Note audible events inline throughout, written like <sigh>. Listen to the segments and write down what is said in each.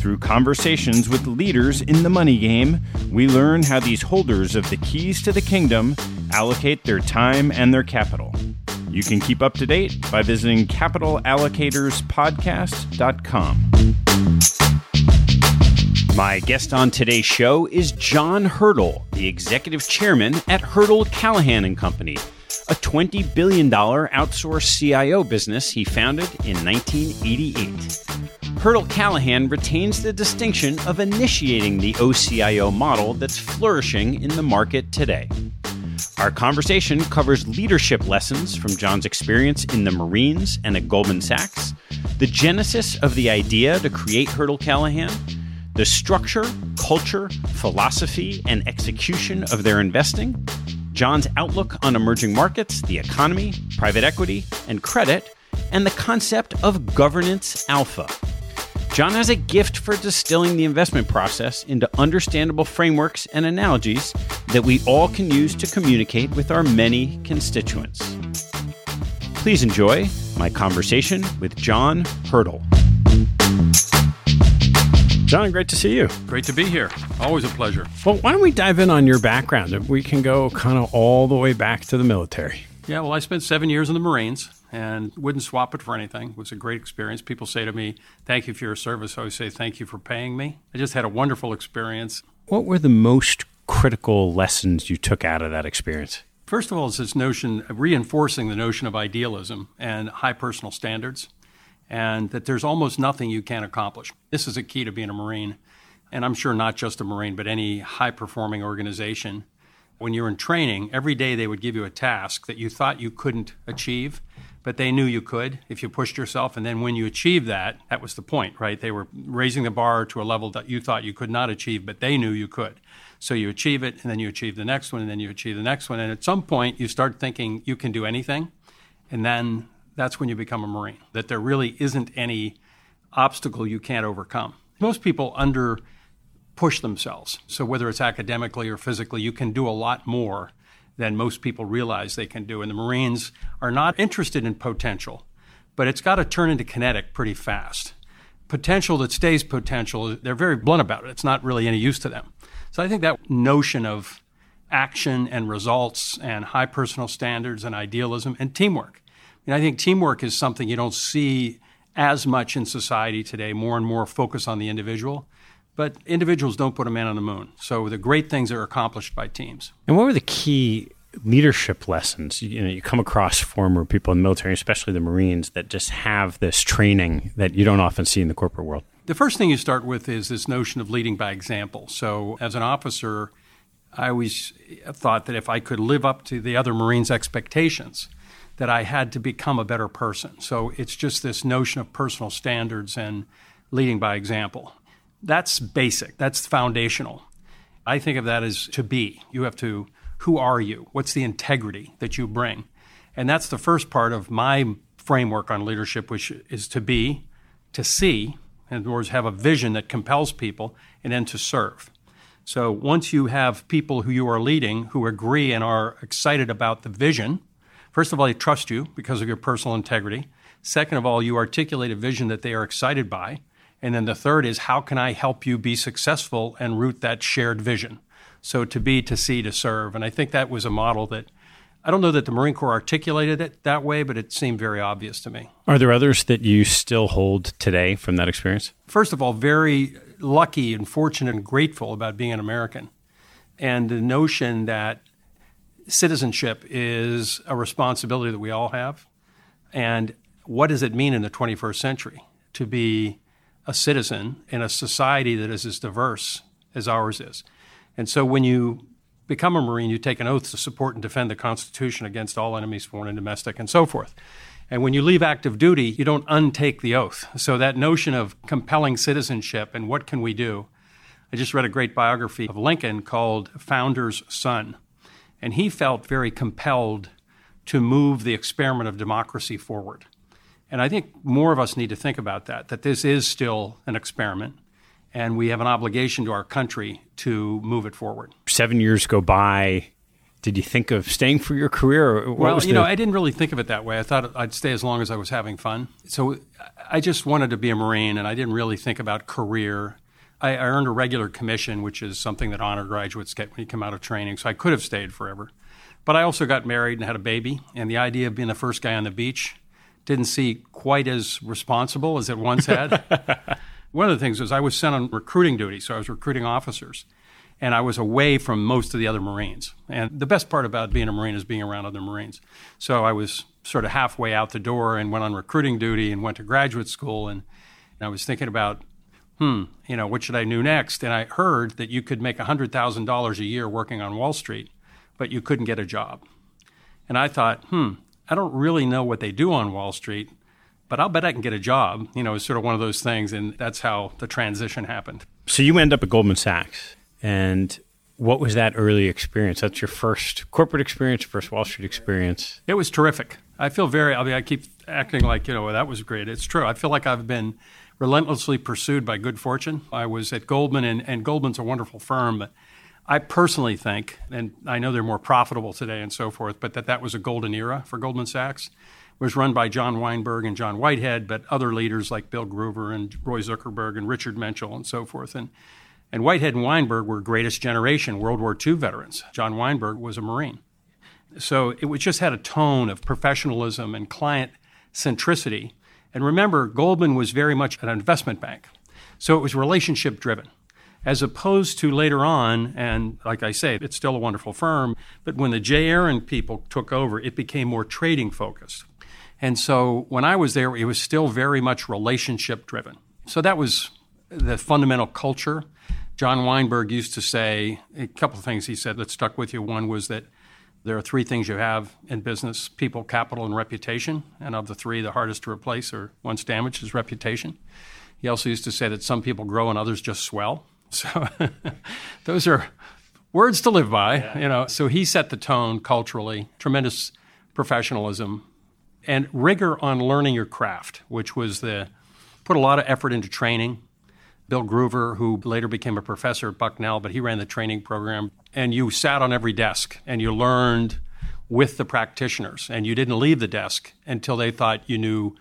Through conversations with leaders in the money game, we learn how these holders of the keys to the kingdom allocate their time and their capital. You can keep up to date by visiting capitalallocatorspodcast.com. My guest on today's show is John Hirtle, the executive chairman at Hirtle Callaghan and Company, a $20 billion outsourced CIO business he founded in 1988. Hirtle Callaghan retains the distinction of initiating the OCIO model that's flourishing in the market today. Our conversation covers leadership lessons from John's experience in the Marines and at Goldman Sachs, the genesis of the idea to create Hirtle Callaghan, the structure, culture, philosophy, and execution of their investing, John's outlook on emerging markets, the economy, private equity, and credit, and the concept of governance alpha. John has a gift for distilling the investment process into understandable frameworks and analogies that we all can use to communicate with our many constituents. Please enjoy my conversation with John Hirtle. John, great to see you. Great to be here. Always a pleasure. Well, why don't we dive in on your background? We can go kind of all the way back to the military. Yeah, well, I spent seven years in the Marines and wouldn't swap it for anything. It was a great experience. People say to me, Thank you for your service. I always say, Thank you for paying me. I just had a wonderful experience. What were the most critical lessons you took out of that experience? First of all, it's this notion of reinforcing the notion of idealism and high personal standards, and that there's almost nothing you can't accomplish. This is a key to being a Marine, and I'm sure not just a Marine, but any high performing organization when you're in training, every day they would give you a task that you thought you couldn't achieve, but they knew you could if you pushed yourself. And then when you achieved that, that was the point, right? They were raising the bar to a level that you thought you could not achieve, but they knew you could. So you achieve it, and then you achieve the next one, and then you achieve the next one. And at some point, you start thinking you can do anything. And then that's when you become a Marine, that there really isn't any obstacle you can't overcome. Most people under push themselves. So whether it's academically or physically, you can do a lot more than most people realize they can do. And the Marines are not interested in potential, but it's got to turn into kinetic pretty fast. Potential that stays potential, they're very blunt about it. It's not really any use to them. So I think that notion of action and results and high personal standards and idealism and teamwork. And I think teamwork is something you don't see as much in society today, more and more focus on the individual. But individuals don't put a man on the moon. So the great things are accomplished by teams. And what were the key leadership lessons? You know, you come across former people in the military, especially the Marines, that just have this training that you don't often see in the corporate world. The first thing you start with is this notion of leading by example. So as an officer, I always thought that if I could live up to the other Marines' expectations, that I had to become a better person. So it's just this notion of personal standards and leading by example. That's basic, that's foundational. I think of that as to be. You have to, who are you? What's the integrity that you bring? And that's the first part of my framework on leadership, which is to be, to see, in other words, have a vision that compels people, and then to serve. So once you have people who you are leading who agree and are excited about the vision, First of all, they trust you because of your personal integrity. Second of all, you articulate a vision that they are excited by. And then the third is how can I help you be successful and root that shared vision? So to be, to see, to serve. And I think that was a model that I don't know that the Marine Corps articulated it that way, but it seemed very obvious to me. Are there others that you still hold today from that experience? First of all, very lucky and fortunate and grateful about being an American. And the notion that citizenship is a responsibility that we all have. And what does it mean in the 21st century to be a citizen in a society that is as diverse as ours is? And so when you become a Marine, you take an oath to support and defend the Constitution against all enemies, foreign and domestic, and so forth. And when you leave active duty, you don't untake the oath. So that notion of compelling citizenship and what can we do? I just read a great biography of Lincoln called Founder's Son. And he felt very compelled to move the experiment of democracy forward. And I think more of us need to think about that, that this is still an experiment and we have an obligation to our country to move it forward. Seven years go by. Did you think of staying for your career? well, you the... know, I didn't really think of it that way. I thought I'd stay as long as I was having fun. So I just wanted to be a Marine, and I didn't really think about career. I, I earned a regular commission, which is something that honor graduates get when you come out of training. So I could have stayed forever. But I also got married and had a baby, and the idea of being the first guy on the beach didn't see quite as responsible as it once had. <laughs> One of the things was I was sent on recruiting duty, so I was recruiting officers, and I was away from most of the other Marines. And the best part about being a Marine is being around other Marines. So I was sort of halfway out the door and went on recruiting duty and went to graduate school, and, and I was thinking about hmm, you know, what should I do next? And I heard that you could make $100,000 a year working on Wall Street, but you couldn't get a job. And I thought, hmm, I don't really know what they do on Wall Street, but I'll bet I can get a job. You know, it's sort of one of those things. And that's how the transition happened. So you end up at Goldman Sachs. And what was that early experience? That's your first corporate experience, first Wall Street experience. It was terrific. I feel very, I mean, I keep acting like, you know, well, that was great. It's true. I feel like I've been relentlessly pursued by good fortune. I was at Goldman, and, and Goldman's a wonderful firm, but I personally think, and I know they're more profitable today and so forth, but that that was a golden era for Goldman Sachs. It was run by John Weinberg and John Whitehead, but other leaders like Bill Gruver and Roy Zuckerberg and Richard Menschel and so forth. And, and Whitehead and Weinberg were greatest generation World War II veterans. John Weinberg was a Marine. So it just had a tone of professionalism and client centricity and remember, Goldman was very much an investment bank. So it was relationship driven, as opposed to later on, and like I say, it's still a wonderful firm, but when the J. Aron people took over, it became more trading focused. And so when I was there, it was still very much relationship driven. So that was the fundamental culture. John Weinberg used to say a couple of things he said that stuck with you. One was that There are three things you have in business people, capital, and reputation. And of the three, the hardest to replace or once damaged is reputation. He also used to say that some people grow and others just swell. So <laughs> those are words to live by, yeah. you know. So he set the tone culturally, tremendous professionalism and rigor on learning your craft, which was the put a lot of effort into training. Bill Gruver, who later became a professor at Bucknell, but he ran the training program. And you sat on every desk and you learned with the practitioners. And you didn't leave the desk until they thought you knew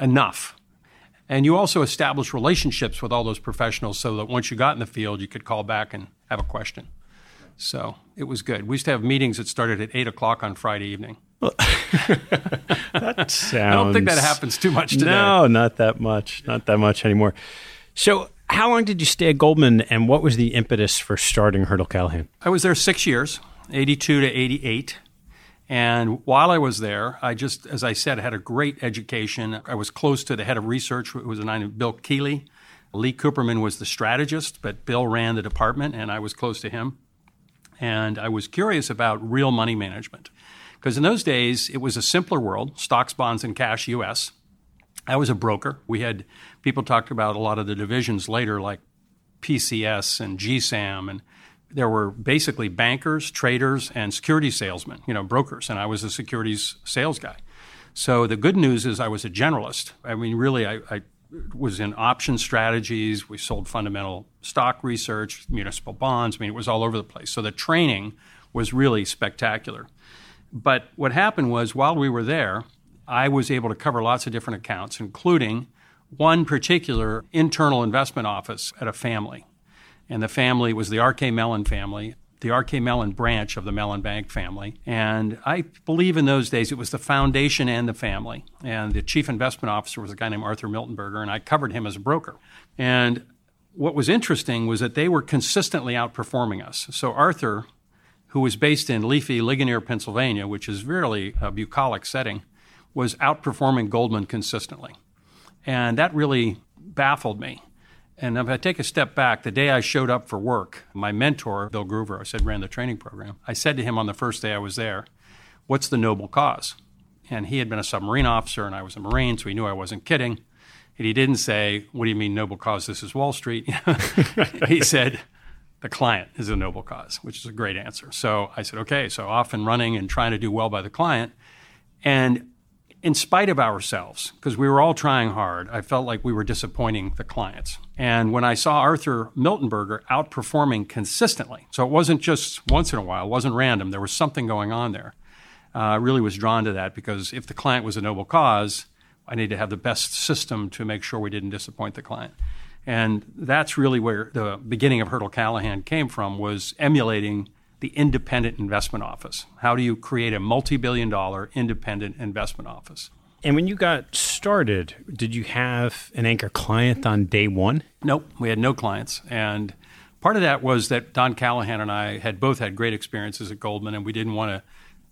enough. And you also established relationships with all those professionals so that once you got in the field, you could call back and have a question. So it was good. We used to have meetings that started at 8 o'clock on Friday evening. <laughs> that sounds. I don't think that happens too much today. No, not that much. Not that much anymore. So, how long did you stay at Goldman, and what was the impetus for starting Hirtle Callaghan? I was there six years, 82 to 88. And while I was there, I just, as I said, had a great education. I was close to the head of research, who was a guy named Bill Keeley. Lee Cooperman was the strategist, but Bill ran the department, and I was close to him. And I was curious about real money management. Because in those days, it was a simpler world stocks, bonds, and cash US. I was a broker. We had people talked about a lot of the divisions later, like PCS and GSAM, and there were basically bankers, traders, and security salesmen, you know, brokers, and I was a securities sales guy. So the good news is I was a generalist. I mean, really, I, I was in option strategies. We sold fundamental stock research, municipal bonds. I mean, it was all over the place. So the training was really spectacular. But what happened was while we were there, I was able to cover lots of different accounts, including one particular internal investment office at a family. And the family was the R.K. Mellon family, the R.K. Mellon branch of the Mellon Bank family. And I believe in those days it was the foundation and the family. And the chief investment officer was a guy named Arthur Miltenberger, and I covered him as a broker. And what was interesting was that they were consistently outperforming us. So Arthur who was based in leafy Ligonier, Pennsylvania, which is really a bucolic setting, was outperforming Goldman consistently. And that really baffled me. And if I take a step back, the day I showed up for work, my mentor, Bill Gruver, I said ran the training program, I said to him on the first day I was there, What's the noble cause? And he had been a submarine officer and I was a Marine, so he knew I wasn't kidding. And he didn't say, What do you mean, noble cause? This is Wall Street. <laughs> he said, the client is a noble cause, which is a great answer. So I said, okay, so off and running and trying to do well by the client. And in spite of ourselves, because we were all trying hard, I felt like we were disappointing the clients. And when I saw Arthur Miltenberger outperforming consistently, so it wasn't just once in a while, it wasn't random, there was something going on there. Uh, I really was drawn to that because if the client was a noble cause, I needed to have the best system to make sure we didn't disappoint the client. And that's really where the beginning of Hirtle Callaghan came from was emulating the independent investment office. How do you create a multi-billion dollar independent investment office? And when you got started, did you have an anchor client on day one? Nope, we had no clients. And part of that was that Don Callaghan and I had both had great experiences at Goldman, and we didn't want to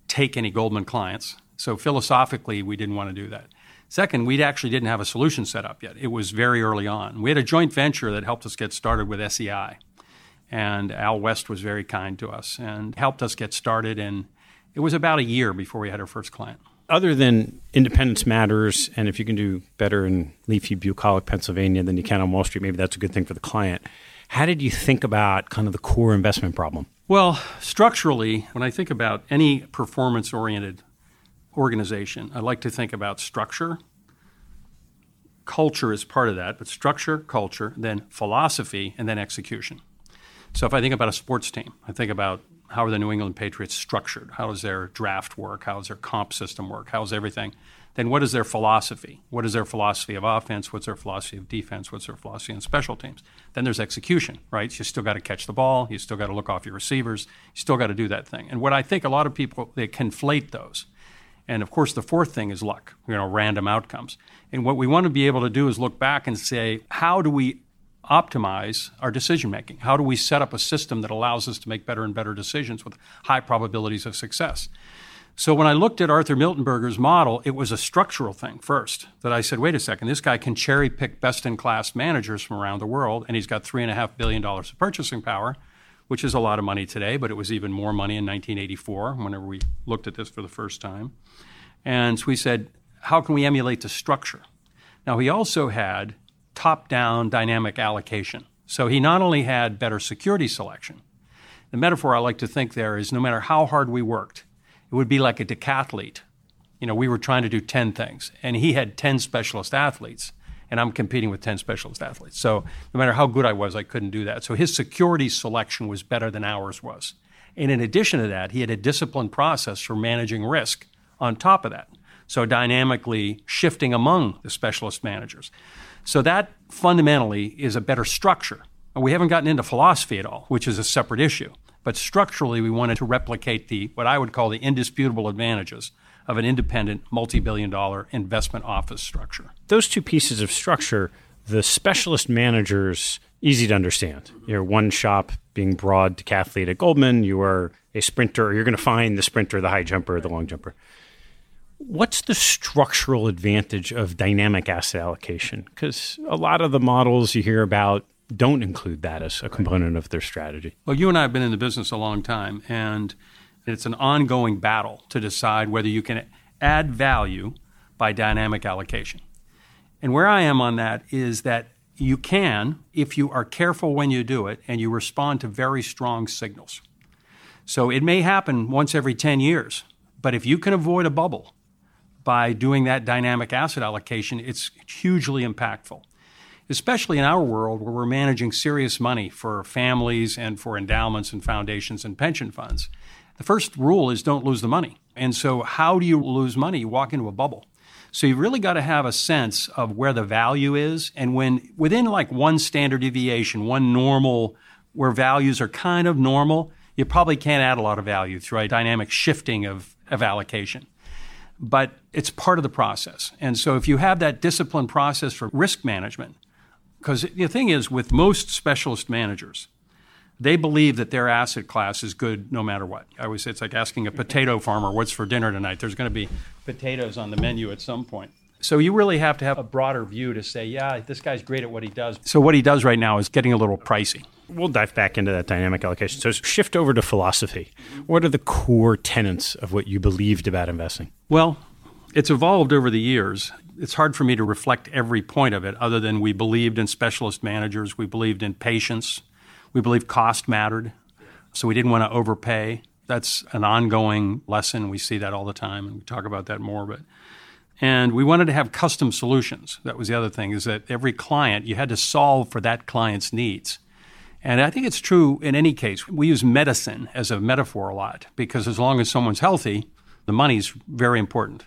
take any Goldman clients. So philosophically, we didn't want to do that. Second, we actually didn't have a solution set up yet. It was very early on. We had a joint venture that helped us get started with SEI. And Al West was very kind to us and helped us get started. And it was about a year before we had our first client. Other than independence matters, and if you can do better in leafy, bucolic Pennsylvania than you can on Wall Street, maybe that's a good thing for the client. How did you think about kind of the core investment problem? Well, structurally, when I think about any performance oriented organization, I like to think about structure. Culture is part of that, but structure, culture, then philosophy, and then execution. So if I think about a sports team, I think about how are the New England Patriots structured? How does their draft work? How does their comp system work? How is everything? Then what is their philosophy? What is their philosophy of offense? What's their philosophy of defense? What's their philosophy in special teams? Then there's execution, right? You still got to catch the ball. You still got to look off your receivers. You still got to do that thing. And what I think a lot of people they conflate those. And of course, the fourth thing is luck, you know, random outcomes. And what we want to be able to do is look back and say, how do we optimize our decision making? How do we set up a system that allows us to make better and better decisions with high probabilities of success? So when I looked at Arthur Miltenberger's model, it was a structural thing first that I said, wait a second, this guy can cherry pick best in class managers from around the world, and he's got $3.5 billion of purchasing power. which is a lot of money today, but it was even more money in 1984 whenever we looked at this for the first time. And so we said, how can we emulate the structure? Now, he also had top down dynamic allocation. So he not only had better security selection, the metaphor I like to think there is no matter how hard we worked, it would be like a decathlete. You know, we were trying to do 10 things, and he had 10 specialist athletes, and I'm competing with 10 specialist athletes. So no matter how good I was, I couldn't do that. So his security selection was better than ours was. And in addition to that, he had a disciplined process for managing risk on top of that. So dynamically shifting among the specialist managers. So that fundamentally is a better structure. We haven't gotten into philosophy at all, which is a separate issue. But structurally, we wanted to replicate the what I would call the indisputable advantages of an independent multi-billion dollar investment office structure. Those two pieces of structure, the specialist managers, easy to understand. You're one shop being broad decathlete at Goldman, you are a sprinter, you're going to find the sprinter, the high jumper, the long jumper. What's the structural advantage of dynamic asset allocation? Because a lot of the models you hear about don't include that as a component of their strategy. Well, you and I have been in the business a long time, and it's an ongoing battle to decide whether you can add value by dynamic allocation. And where I am on that is that you can if you are careful when you do it and you respond to very strong signals. So it may happen once every 10 years, but if you can avoid a bubble by doing that dynamic asset allocation, it's hugely impactful especially in our world where we're managing serious money for families and for endowments and foundations and pension funds. The first rule is don't lose the money. And so, how do you lose money? You walk into a bubble. So, you've really got to have a sense of where the value is. And when within like one standard deviation, one normal, where values are kind of normal, you probably can't add a lot of value through a dynamic shifting of, of allocation. But it's part of the process. And so, if you have that disciplined process for risk management, because the thing is, with most specialist managers, they believe that their asset class is good no matter what. I always say it's like asking a potato farmer what's for dinner tonight. There's going to be potatoes on the menu at some point. So you really have to have a broader view to say, yeah, this guy's great at what he does. So what he does right now is getting a little pricey. We'll dive back into that dynamic allocation. So shift over to philosophy. What are the core tenets of what you believed about investing? Well, it's evolved over the years it's hard for me to reflect every point of it other than we believed in specialist managers, we believed in patience, we believed cost mattered, so we didn't want to overpay. That's an ongoing lesson. We see that all the time, and we talk about that more. But and we wanted to have custom solutions. That was the other thing: is that every client you had to solve for that client's needs. And I think it's true in any case. We use medicine as a metaphor a lot because as long as someone's healthy, the money's very important.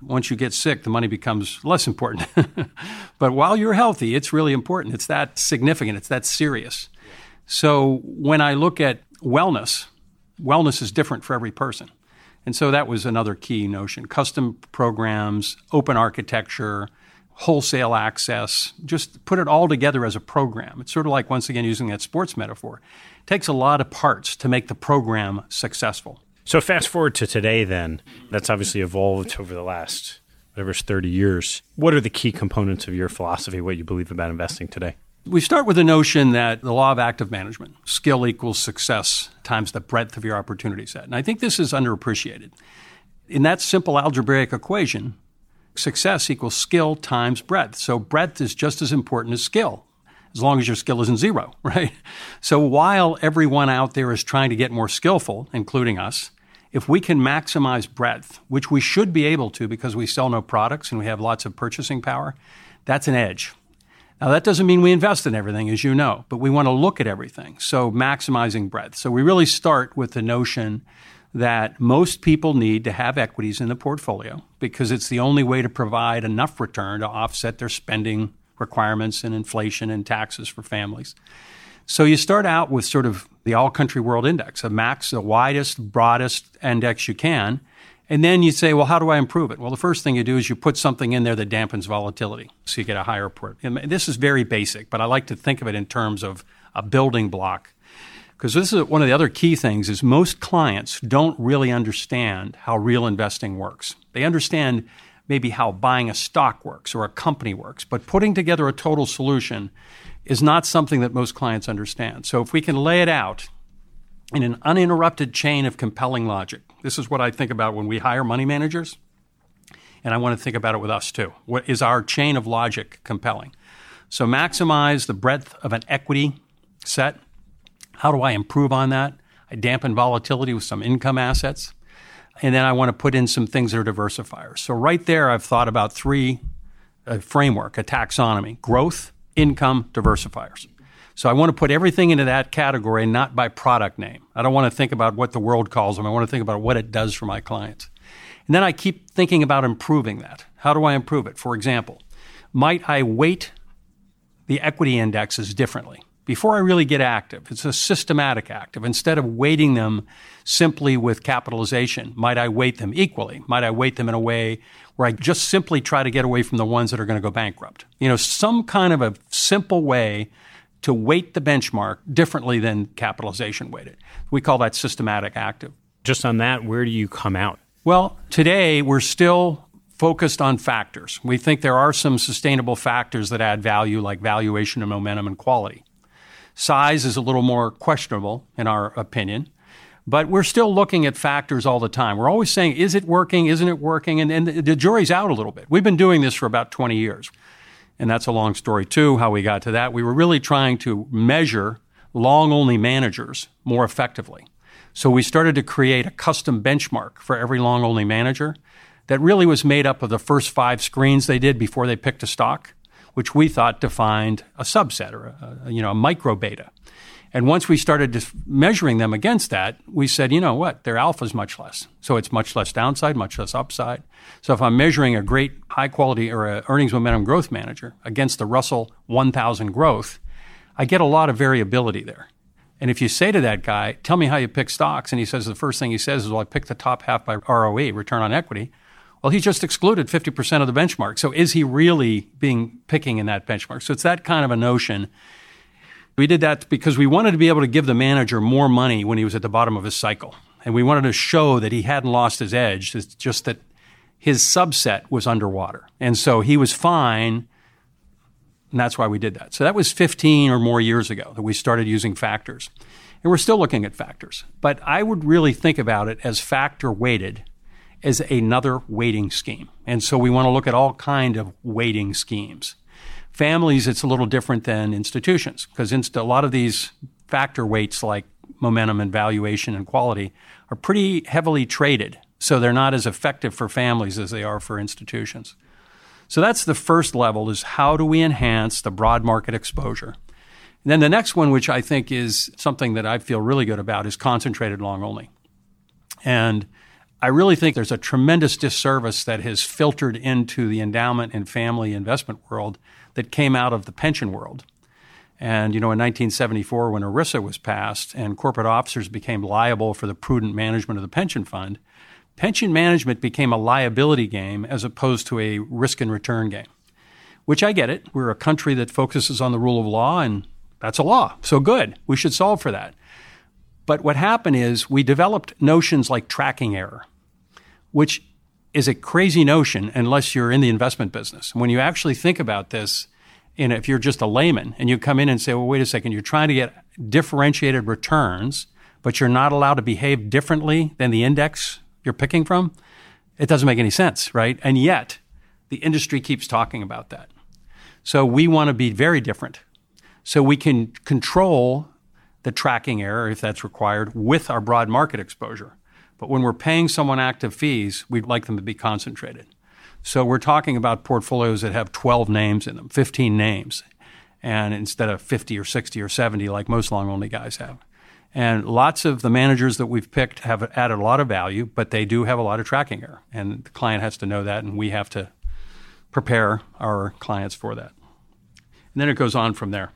Once you get sick, the money becomes less important. <laughs> but while you're healthy, it's really important. It's that significant, it's that serious. So when I look at wellness, wellness is different for every person. And so that was another key notion custom programs, open architecture, wholesale access, just put it all together as a program. It's sort of like, once again, using that sports metaphor. It takes a lot of parts to make the program successful. So fast forward to today, then that's obviously evolved over the last whatever 30 years. What are the key components of your philosophy? What you believe about investing today? We start with the notion that the law of active management, skill equals success times the breadth of your opportunity set. And I think this is underappreciated. In that simple algebraic equation, success equals skill times breadth. So breadth is just as important as skill as long as your skill isn't zero, <laughs> right? So while everyone out there is trying to get more skillful, including us, if we can maximize breadth, which we should be able to because we sell no products and we have lots of purchasing power, that's an edge. Now, that doesn't mean we invest in everything, as you know, but we want to look at everything. So, maximizing breadth. So, we really start with the notion that most people need to have equities in the portfolio because it's the only way to provide enough return to offset their spending requirements and inflation and taxes for families. So you start out with sort of the all country world index, a max, the widest, broadest index you can. And then you say, well, how do I improve it? Well, the first thing you do is you put something in there that dampens volatility so you get a higher port. And this is very basic, but I like to think of it in terms of a building block. Because this is one of the other key things is most clients don't really understand how real investing works. They understand maybe how buying a stock works or a company works, but putting together a total solution is not something that most clients understand. So if we can lay it out in an uninterrupted chain of compelling logic. This is what I think about when we hire money managers, and I want to think about it with us too. What is our chain of logic compelling? So maximize the breadth of an equity set. How do I improve on that? I dampen volatility with some income assets. And then I want to put in some things that are diversifiers. So right there, I've thought about three a framework, a taxonomy growth, income, diversifiers. So I want to put everything into that category, not by product name. I don't want to think about what the world calls them. I want to think about what it does for my clients. And then I keep thinking about improving that. How do I improve it? For example, might I weight the equity indexes differently? Before I really get active, it's a systematic active. Instead of weighting them simply with capitalization, might I weight them equally? Might I weight them in a way where I just simply try to get away from the ones that are going to go bankrupt? You know, some kind of a simple way to weight the benchmark differently than capitalization weighted. We call that systematic active. Just on that, where do you come out? Well, today we're still focused on factors. We think there are some sustainable factors that add value, like valuation and momentum and quality. Size is a little more questionable, in our opinion. But we're still looking at factors all the time. We're always saying, is it working? Isn't it working? And, and the jury's out a little bit. We've been doing this for about 20 years. And that's a long story, too, how we got to that. We were really trying to measure long only managers more effectively. So we started to create a custom benchmark for every long only manager that really was made up of the first five screens they did before they picked a stock which we thought defined a subset or a, a, you know a micro beta. And once we started measuring them against that, we said, you know what, their alpha is much less. So it's much less downside, much less upside. So if I'm measuring a great high quality or a earnings momentum growth manager against the Russell 1000 growth, I get a lot of variability there. And if you say to that guy, tell me how you pick stocks, and he says the first thing he says is, well, I pick the top half by ROE, return on equity. Well, he just excluded 50% of the benchmark. So is he really being picking in that benchmark? So it's that kind of a notion. We did that because we wanted to be able to give the manager more money when he was at the bottom of his cycle. And we wanted to show that he hadn't lost his edge. It's just that his subset was underwater. And so he was fine. And that's why we did that. So that was 15 or more years ago that we started using factors. And we're still looking at factors. But I would really think about it as factor weighted as another weighting scheme. And so we want to look at all kind of weighting schemes. Families, it's a little different than institutions because inst- a lot of these factor weights like momentum and valuation and quality are pretty heavily traded. So they're not as effective for families as they are for institutions. So that's the first level is how do we enhance the broad market exposure? And then the next one, which I think is something that I feel really good about, is concentrated long only. And I really think there's a tremendous disservice that has filtered into the endowment and family investment world that came out of the pension world. And, you know, in 1974, when ERISA was passed and corporate officers became liable for the prudent management of the pension fund, pension management became a liability game as opposed to a risk and return game, which I get it. We're a country that focuses on the rule of law, and that's a law. So good. We should solve for that. But what happened is we developed notions like tracking error, which is a crazy notion unless you're in the investment business. When you actually think about this, and if you're just a layman and you come in and say, well, wait a second, you're trying to get differentiated returns, but you're not allowed to behave differently than the index you're picking from, it doesn't make any sense, right? And yet, the industry keeps talking about that. So we want to be very different. So we can control the tracking error, if that's required, with our broad market exposure. But when we're paying someone active fees, we'd like them to be concentrated. So we're talking about portfolios that have 12 names in them, 15 names, and instead of 50 or 60 or 70 like most long only guys have. And lots of the managers that we've picked have added a lot of value, but they do have a lot of tracking error. And the client has to know that, and we have to prepare our clients for that. And then it goes on from there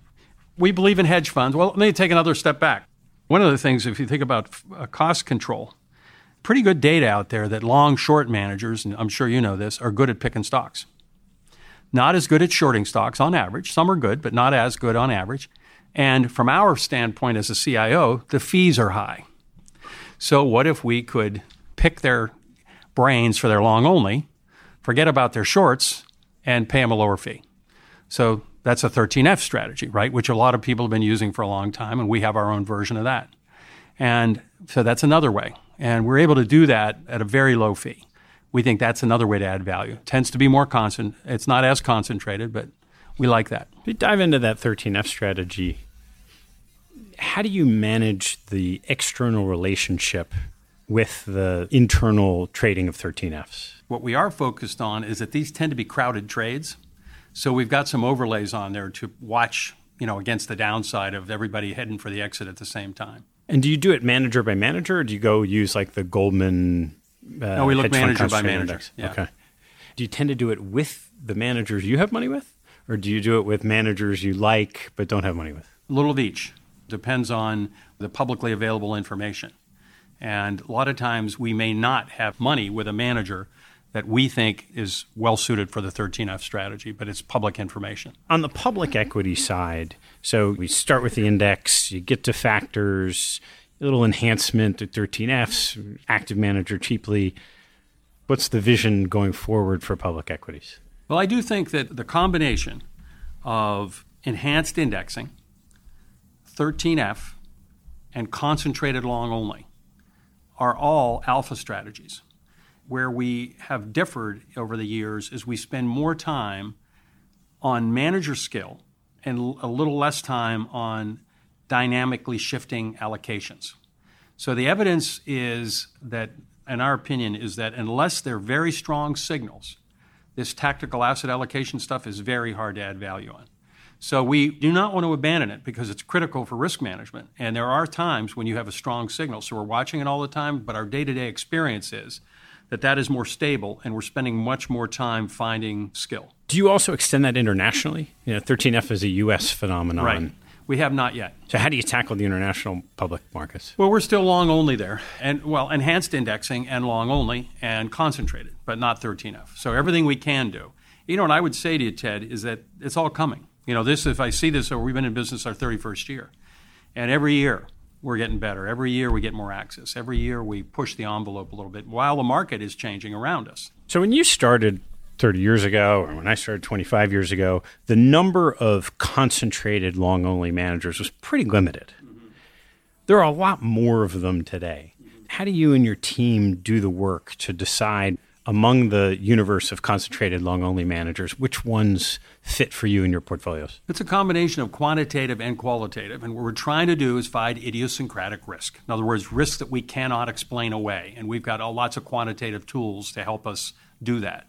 we believe in hedge funds. Well, let me take another step back. One of the things, if you think about uh, cost control, pretty good data out there that long short managers, and I'm sure you know this, are good at picking stocks. Not as good at shorting stocks on average. Some are good, but not as good on average. And from our standpoint as a CIO, the fees are high. So, what if we could pick their brains for their long only, forget about their shorts, and pay them a lower fee? So, that's a 13F strategy, right? Which a lot of people have been using for a long time, and we have our own version of that. And so that's another way. And we're able to do that at a very low fee. We think that's another way to add value. It tends to be more constant. It's not as concentrated, but we like that. If we dive into that 13F strategy, how do you manage the external relationship with the internal trading of 13Fs? What we are focused on is that these tend to be crowded trades. So we've got some overlays on there to watch, you know, against the downside of everybody heading for the exit at the same time. And do you do it manager by manager, or do you go use like the Goldman? Uh, no, we look manager by manager. Yeah. Okay. Do you tend to do it with the managers you have money with, or do you do it with managers you like but don't have money with? A little of each. Depends on the publicly available information. And a lot of times we may not have money with a manager that we think is well suited for the 13F strategy, but it's public information. On the public equity side, so we start with the index, you get to factors, a little enhancement to 13Fs, active manager cheaply. What's the vision going forward for public equities? Well, I do think that the combination of enhanced indexing, 13F, and concentrated long only are all alpha strategies. Where we have differed over the years is we spend more time on manager skill and a little less time on dynamically shifting allocations. So the evidence is that, in our opinion, is that unless they're very strong signals, this tactical asset allocation stuff is very hard to add value on. So we do not want to abandon it because it's critical for risk management. And there are times when you have a strong signal. So we're watching it all the time, but our day to day experience is that that is more stable and we're spending much more time finding skill. Do you also extend that internationally? You know, 13F is a U.S. phenomenon. Right. We have not yet. So how do you tackle the international public markets? Well, we're still long only there, and well, enhanced indexing and long only and concentrated, but not 13F. So everything we can do. You know what I would say to you, Ted, is that it's all coming. You know, this if I see this, or we've been in business our 31st year, and every year we're getting better. Every year we get more access. Every year we push the envelope a little bit while the market is changing around us. So when you started 30 years ago, or when I started 25 years ago, the number of concentrated long only managers was pretty limited. Mm-hmm. There are a lot more of them today. How do you and your team do the work to decide among the universe of concentrated long only managers, which ones fit for you in your portfolios? It's a combination of quantitative and qualitative. And what we're trying to do is find idiosyncratic risk. In other words, risk that we cannot explain away. And we've got uh, lots of quantitative tools to help us do that.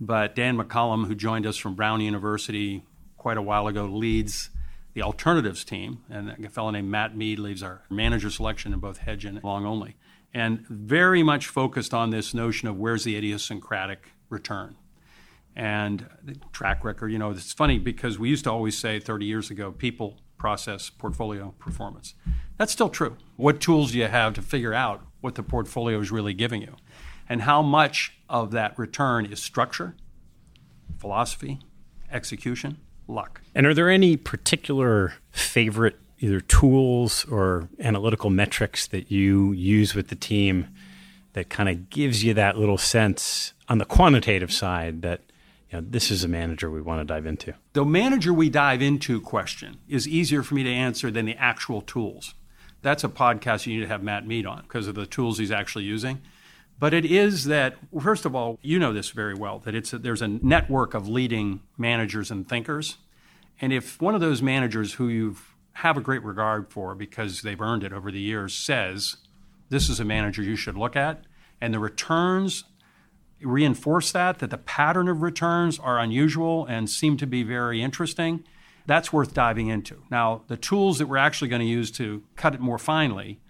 But Dan McCollum, who joined us from Brown University quite a while ago, leads the alternatives team. And a fellow named Matt Mead leads our manager selection in both hedge and long only and very much focused on this notion of where's the idiosyncratic return. And the track record, you know, it's funny because we used to always say 30 years ago people, process, portfolio, performance. That's still true. What tools do you have to figure out what the portfolio is really giving you? And how much of that return is structure, philosophy, execution, luck? And are there any particular favorite either tools or analytical metrics that you use with the team that kind of gives you that little sense on the quantitative side that you know, this is a manager we want to dive into? The manager we dive into question is easier for me to answer than the actual tools. That's a podcast you need to have Matt Mead on because of the tools he's actually using. But it is that, first of all, you know this very well, that it's a, there's a network of leading managers and thinkers. And if one of those managers who you've have a great regard for because they've earned it over the years says this is a manager you should look at. And the returns reinforce that, that the pattern of returns are unusual and seem to be very interesting. That's worth diving into. Now, the tools that we're actually going to use to cut it more finely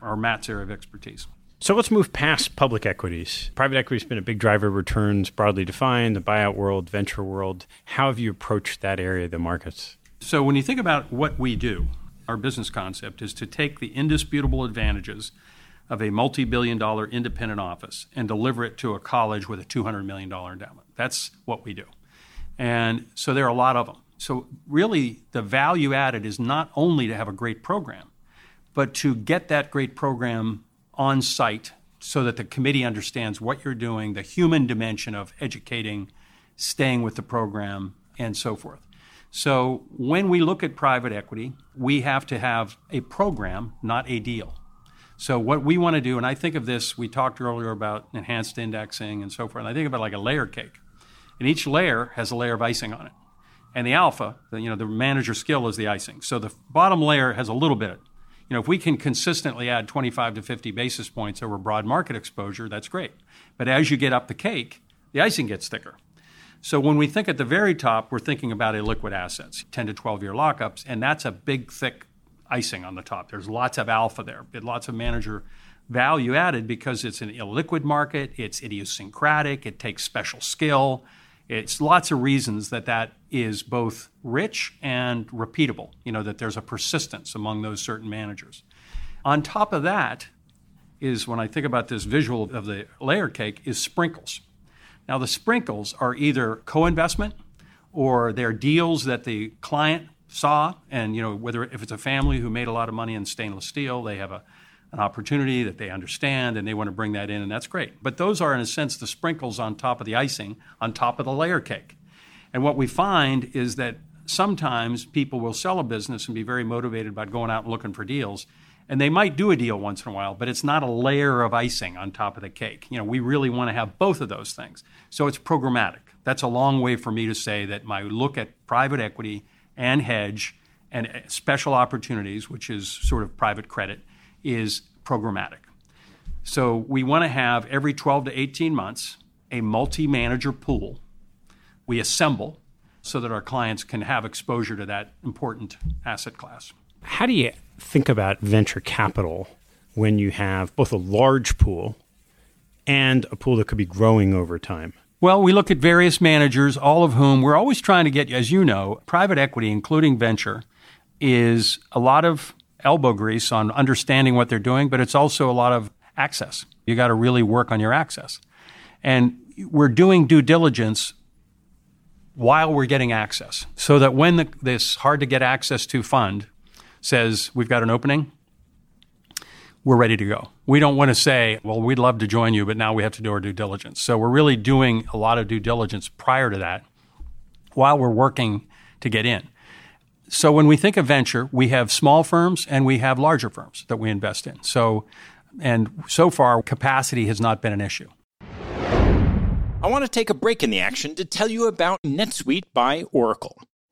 are Matt's area of expertise. So let's move past public equities. Private equity has been a big driver of returns, broadly defined, the buyout world, venture world. How have you approached that area of the markets? So when you think about what we do, our business concept is to take the indisputable advantages of a multi-billion dollar independent office and deliver it to a college with a $200 million endowment. That's what we do. And so there are a lot of them. So really the value added is not only to have a great program, but to get that great program on site so that the committee understands what you're doing, the human dimension of educating, staying with the program, and so forth. So when we look at private equity, we have to have a program, not a deal. So what we want to do, and I think of this, we talked earlier about enhanced indexing and so forth. And I think about it like a layer cake, and each layer has a layer of icing on it. And the alpha, the, you know, the manager skill is the icing. So the bottom layer has a little bit. You know, if we can consistently add 25 to 50 basis points over broad market exposure, that's great. But as you get up the cake, the icing gets thicker. So when we think at the very top, we're thinking about illiquid assets, 10 to 12 year lockups, and that's a big, thick icing on the top. There's lots of alpha there, lots of manager value added because it's an illiquid market, it's idiosyncratic, it takes special skill. It's lots of reasons that that is both rich and repeatable, you know, that there's a persistence among those certain managers. On top of that is when I think about this visual of the layer cake is sprinkles. Now the sprinkles are either co-investment or they're deals that the client saw and you know whether if it's a family who made a lot of money in stainless steel, they have a an opportunity that they understand and they want to bring that in, and that's great. But those are, in a sense, the sprinkles on top of the icing, on top of the layer cake. And what we find is that sometimes people will sell a business and be very motivated about going out and looking for deals. And they might do a deal once in a while, but it's not a layer of icing on top of the cake. You know, we really want to have both of those things. So it's programmatic. That's a long way for me to say that my look at private equity and hedge and uh, special opportunities, which is sort of private credit, is programmatic. So we want to have every 12 to 18 months a multi manager pool we assemble so that our clients can have exposure to that important asset class. How do you think about venture capital when you have both a large pool and a pool that could be growing over time? Well, we look at various managers, all of whom we're always trying to get, as you know, private equity, including venture, is a lot of elbow grease on understanding what they're doing, but it's also a lot of access. You got to really work on your access. And we're doing due diligence while we're getting access so that when the, this hard to get access to fund says we've got an opening, we're ready to go. We don't want to say, well, we'd love to join you, but now we have to do our due diligence. So we're really doing a lot of due diligence prior to that while we're working to get in. So when we think of venture, we have small firms and we have larger firms that we invest in. So and so far capacity has not been an issue. I want to take a break in the action to tell you about NetSuite by Oracle,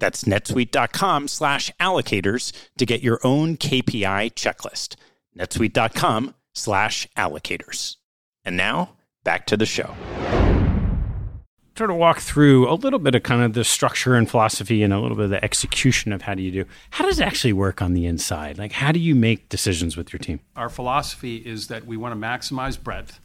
That's netsuite.com slash allocators to get your own KPI checklist. netsuite.com slash allocators. And now, back to the show sort of walk through a little bit of kind of the structure and philosophy and a little bit of the execution of how do you do how does it actually work on the inside like how do you make decisions with your team our philosophy is that we want to maximize breadth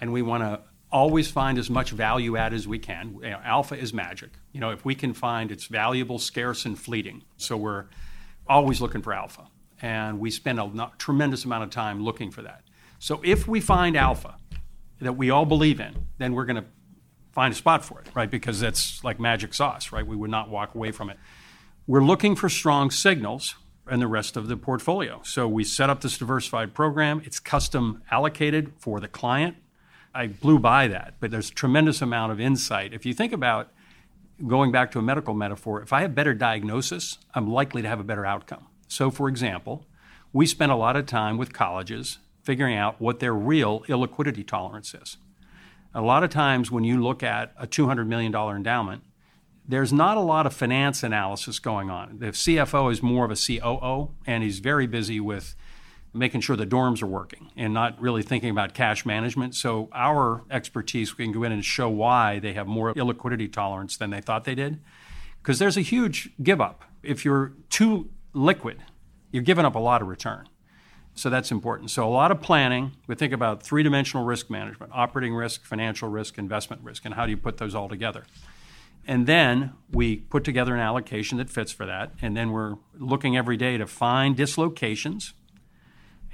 and we want to always find as much value add as we can you know, alpha is magic you know if we can find it's valuable scarce and fleeting so we're always looking for alpha and we spend a tremendous amount of time looking for that so if we find alpha that we all believe in then we're going to find a spot for it, right? Because that's like magic sauce, right? We would not walk away from it. We're looking for strong signals in the rest of the portfolio. So we set up this diversified program. It's custom allocated for the client. I blew by that, but there's a tremendous amount of insight. If you think about going back to a medical metaphor, if I have better diagnosis, I'm likely to have a better outcome. So, for example, we spend a lot of time with colleges figuring out what their real illiquidity tolerance is. A lot of times when you look at a $200 million endowment, there's not a lot of finance analysis going on. The CFO is more of a COO, and he's very busy with making sure the dorms are working and not really thinking about cash management. So our expertise, we can go in and show why they have more illiquidity tolerance than they thought they did. Because there's a huge give up. If you're too liquid, you're giving up a lot of return. So that's important. So a lot of planning. We think about three dimensional risk management operating risk, financial risk, investment risk, and how do you put those all together. And then we put together an allocation that fits for that. And then we're looking every day to find dislocations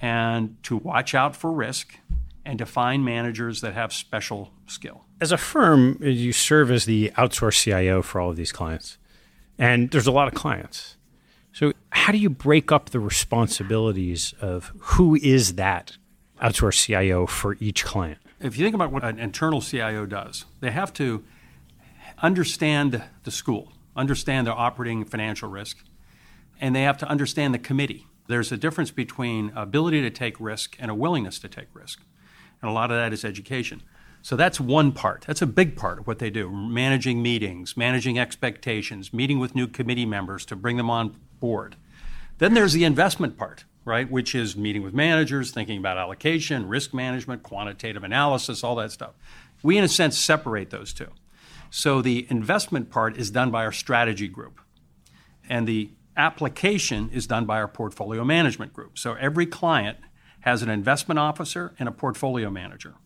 and to watch out for risk and to find managers that have special skill. As a firm, you serve as the outsourced CIO for all of these clients. And there's a lot of clients. So, how do you break up the responsibilities of who is that outsourced CIO for each client? If you think about what an internal CIO does, they have to understand the school, understand their operating financial risk, and they have to understand the committee. There's a difference between ability to take risk and a willingness to take risk. And a lot of that is education. So that's one part. That's a big part of what they do managing meetings, managing expectations, meeting with new committee members to bring them on board. Then there's the investment part, right, which is meeting with managers, thinking about allocation, risk management, quantitative analysis, all that stuff. We, in a sense, separate those two. So the investment part is done by our strategy group, and the application is done by our portfolio management group. So every client has an investment officer and a portfolio manager.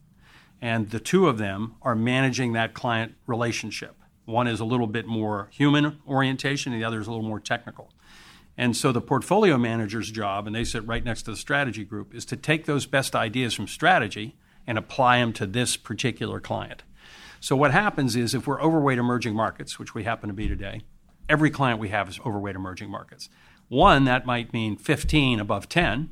And the two of them are managing that client relationship. One is a little bit more human orientation, and the other is a little more technical. And so the portfolio manager's job, and they sit right next to the strategy group, is to take those best ideas from strategy and apply them to this particular client. So what happens is if we're overweight emerging markets, which we happen to be today, every client we have is overweight emerging markets. One, that might mean 15 above 10,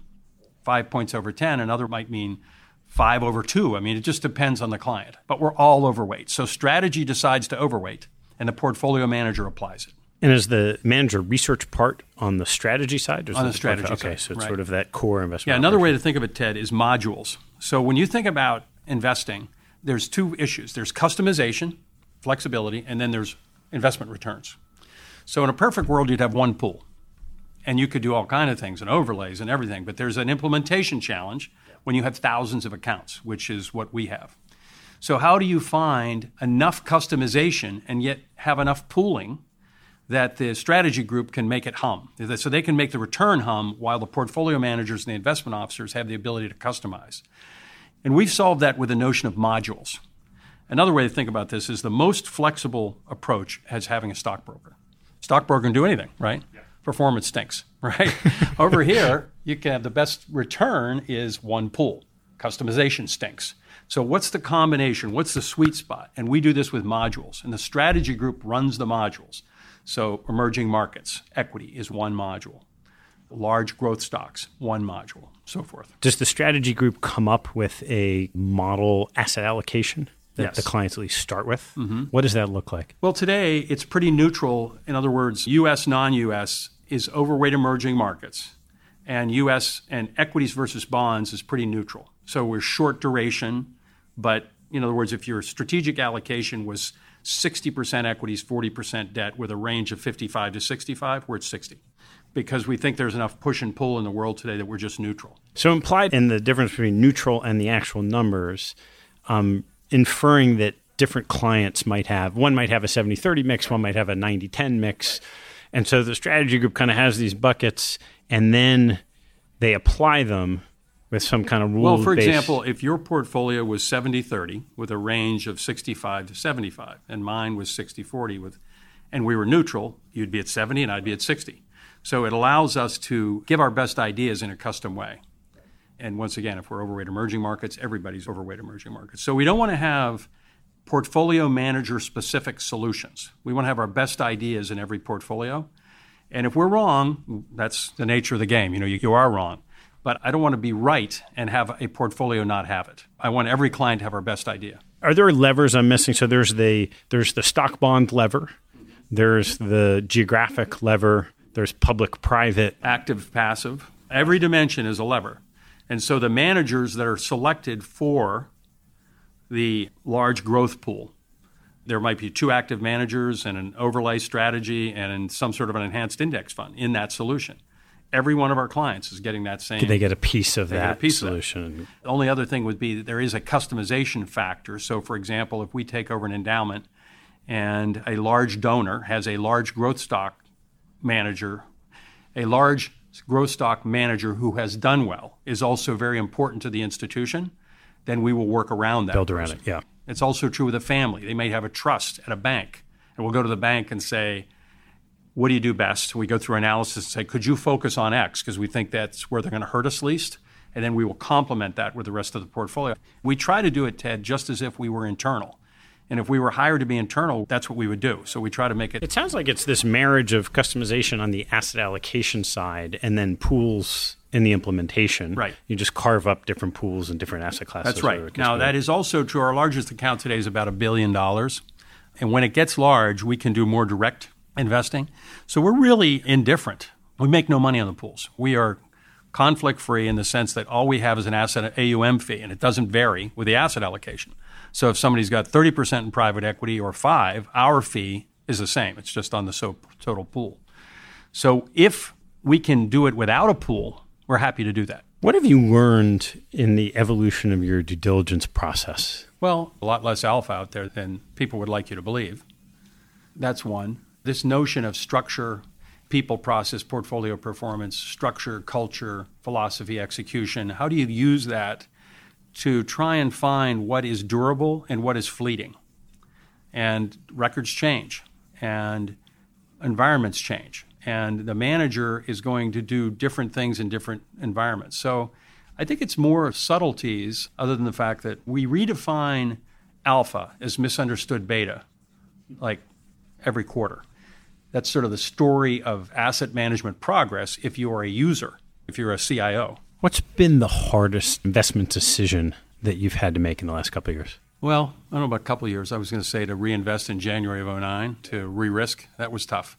five points over 10. Another might mean five over two. I mean, it just depends on the client. But we're all overweight. So strategy decides to overweight, and the portfolio manager applies it. And is the manager research part on the strategy side? on the strategy okay, side. Okay, so it's right. sort of that core investment. Yeah, another way to think of it, Ted, is modules. So when you think about investing, there's two issues there's customization, flexibility, and then there's investment returns. So in a perfect world, you'd have one pool. And you could do all kind of things and overlays and everything, but there's an implementation challenge when you have thousands of accounts, which is what we have. So how do you find enough customization and yet have enough pooling that the strategy group can make it hum? So they can make the return hum while the portfolio managers and the investment officers have the ability to customize. And we've solved that with the notion of modules. Another way to think about this is the most flexible approach as having a stockbroker. Stockbroker can do anything, right? Yeah. Performance stinks, <laughs> right? Over here, you can have the best return is one pool. Customization stinks. So what's the combination? What's the sweet spot? And we do this with modules. And the strategy group runs the modules. So emerging markets, equity is one module large growth stocks, one module, so forth. Does the strategy group come up with a model asset allocation that yes. the clients at least start with? Mm-hmm. What does that look like? Well, today it's pretty neutral. In other words, US, non US is overweight emerging markets, and US and equities versus bonds is pretty neutral. So we're short duration, but in other words, if your strategic allocation was 60% equities, 40% debt with a range of 55 to 65, we're at 60 because we think there's enough push and pull in the world today that we're just neutral. So, implied in the difference between neutral and the actual numbers, um, inferring that different clients might have one might have a 70 30 mix, one might have a 90 10 mix. And so the strategy group kind of has these buckets and then they apply them with some kind of rule. Well, for example, if your portfolio was 70 30 with a range of 65 to 75, and mine was 60 40 with, and we were neutral, you'd be at 70 and I'd be at 60 so it allows us to give our best ideas in a custom way. And once again, if we're overweight emerging markets, everybody's overweight emerging markets. So we don't want to have portfolio manager specific solutions. We want to have our best ideas in every portfolio. And if we're wrong, that's the nature of the game. You know, you, you are wrong. But I don't want to be right and have a portfolio not have it. I want every client to have our best idea. Are there levers I'm missing? So there's the there's the stock bond lever, there's the geographic lever, there's public, private, active, passive. Every dimension is a lever. And so the managers that are selected for the large growth pool, there might be two active managers and an overlay strategy and some sort of an enhanced index fund in that solution. every one of our clients is getting that same. They get a piece of They get a that piece of that. solution. The only other thing would be that there is a customization factor. So, for example, if we take over an endowment and a large donor has a large growth stock manager, a large growth stock manager who has done well is also very important to the institution, then we will work around that. Build around person. it, yeah. It's also true with a family. They may have a trust at a bank, and we'll go to the bank and say, what do you do best? We go through analysis and say, could you focus on X? Because we think that's where they're going to hurt us least. And then we will complement that with the rest of the portfolio. We try to do it, Ted, just as if we were internal. And if we were hired to be internal, that's what we would do. So we try to make it. It sounds like it's this marriage of customization on the asset allocation side and then pools in the implementation. Right. You just carve up different pools and different asset classes. That's right. Now, that is also true. Our largest account today is about a billion dollars. And when it gets large, we can do more direct investing. So we're really indifferent. We make no money on the pools. We are conflict free in the sense that all we have is an asset AUM fee, and it doesn't vary with the asset allocation. So if somebody's got 30% in private equity or five, our fee is the same. It's just on the so- total pool. So if we can do it without a pool, we're happy to do that. What have you learned in the evolution of your due diligence process? Well, a lot less alpha out there than people would like you to believe. That's one. This notion of structure, people, process, portfolio performance, structure, culture, philosophy, execution, how do you use that to try and find what is durable and what is fleeting? And records change, and environments change, and the manager is going to do different things in different environments. So I think it's more subtleties other than the fact that we redefine alpha as misunderstood beta, like every quarter. That's sort of the story of asset management progress if you are a user, if you're a CIO. What's been the hardest investment decision that you've had to make in the last couple of years? Well, I don't know about a couple of years. I was going to say to reinvest in January of 09 to re-risk. That was tough.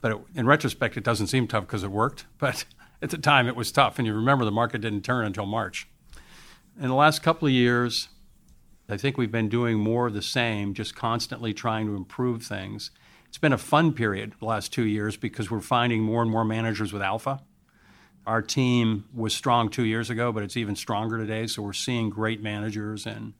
But it, in retrospect, it doesn't seem tough because it worked. <laughs> But at the time, it was tough. And you remember the market didn't turn until March. In the last couple of years, I think we've been doing more of the same, just constantly trying to improve things. It's been a fun period the last two years because we're finding more and more managers with alpha. Our team was strong two years ago, but it's even stronger today. So we're seeing great managers and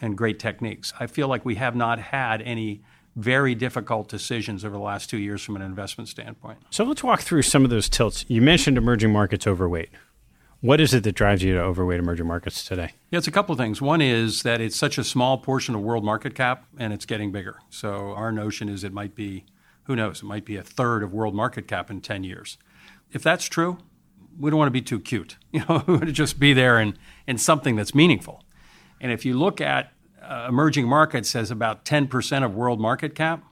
and great techniques. I feel like we have not had any very difficult decisions over the last two years from an investment standpoint. So let's walk through some of those tilts. You mentioned emerging markets overweight. What is it that drives you to overweight emerging markets today? Yeah, it's a couple of things. One is that it's such a small portion of world market cap and it's getting bigger. So our notion is it might be, who knows, it might be a third of world market cap in 10 years. If that's true, we don't want to be too cute. <laughs> You know, we want to just be there in, in something that's meaningful. And if you look at uh, emerging markets as about 10% of world market cap,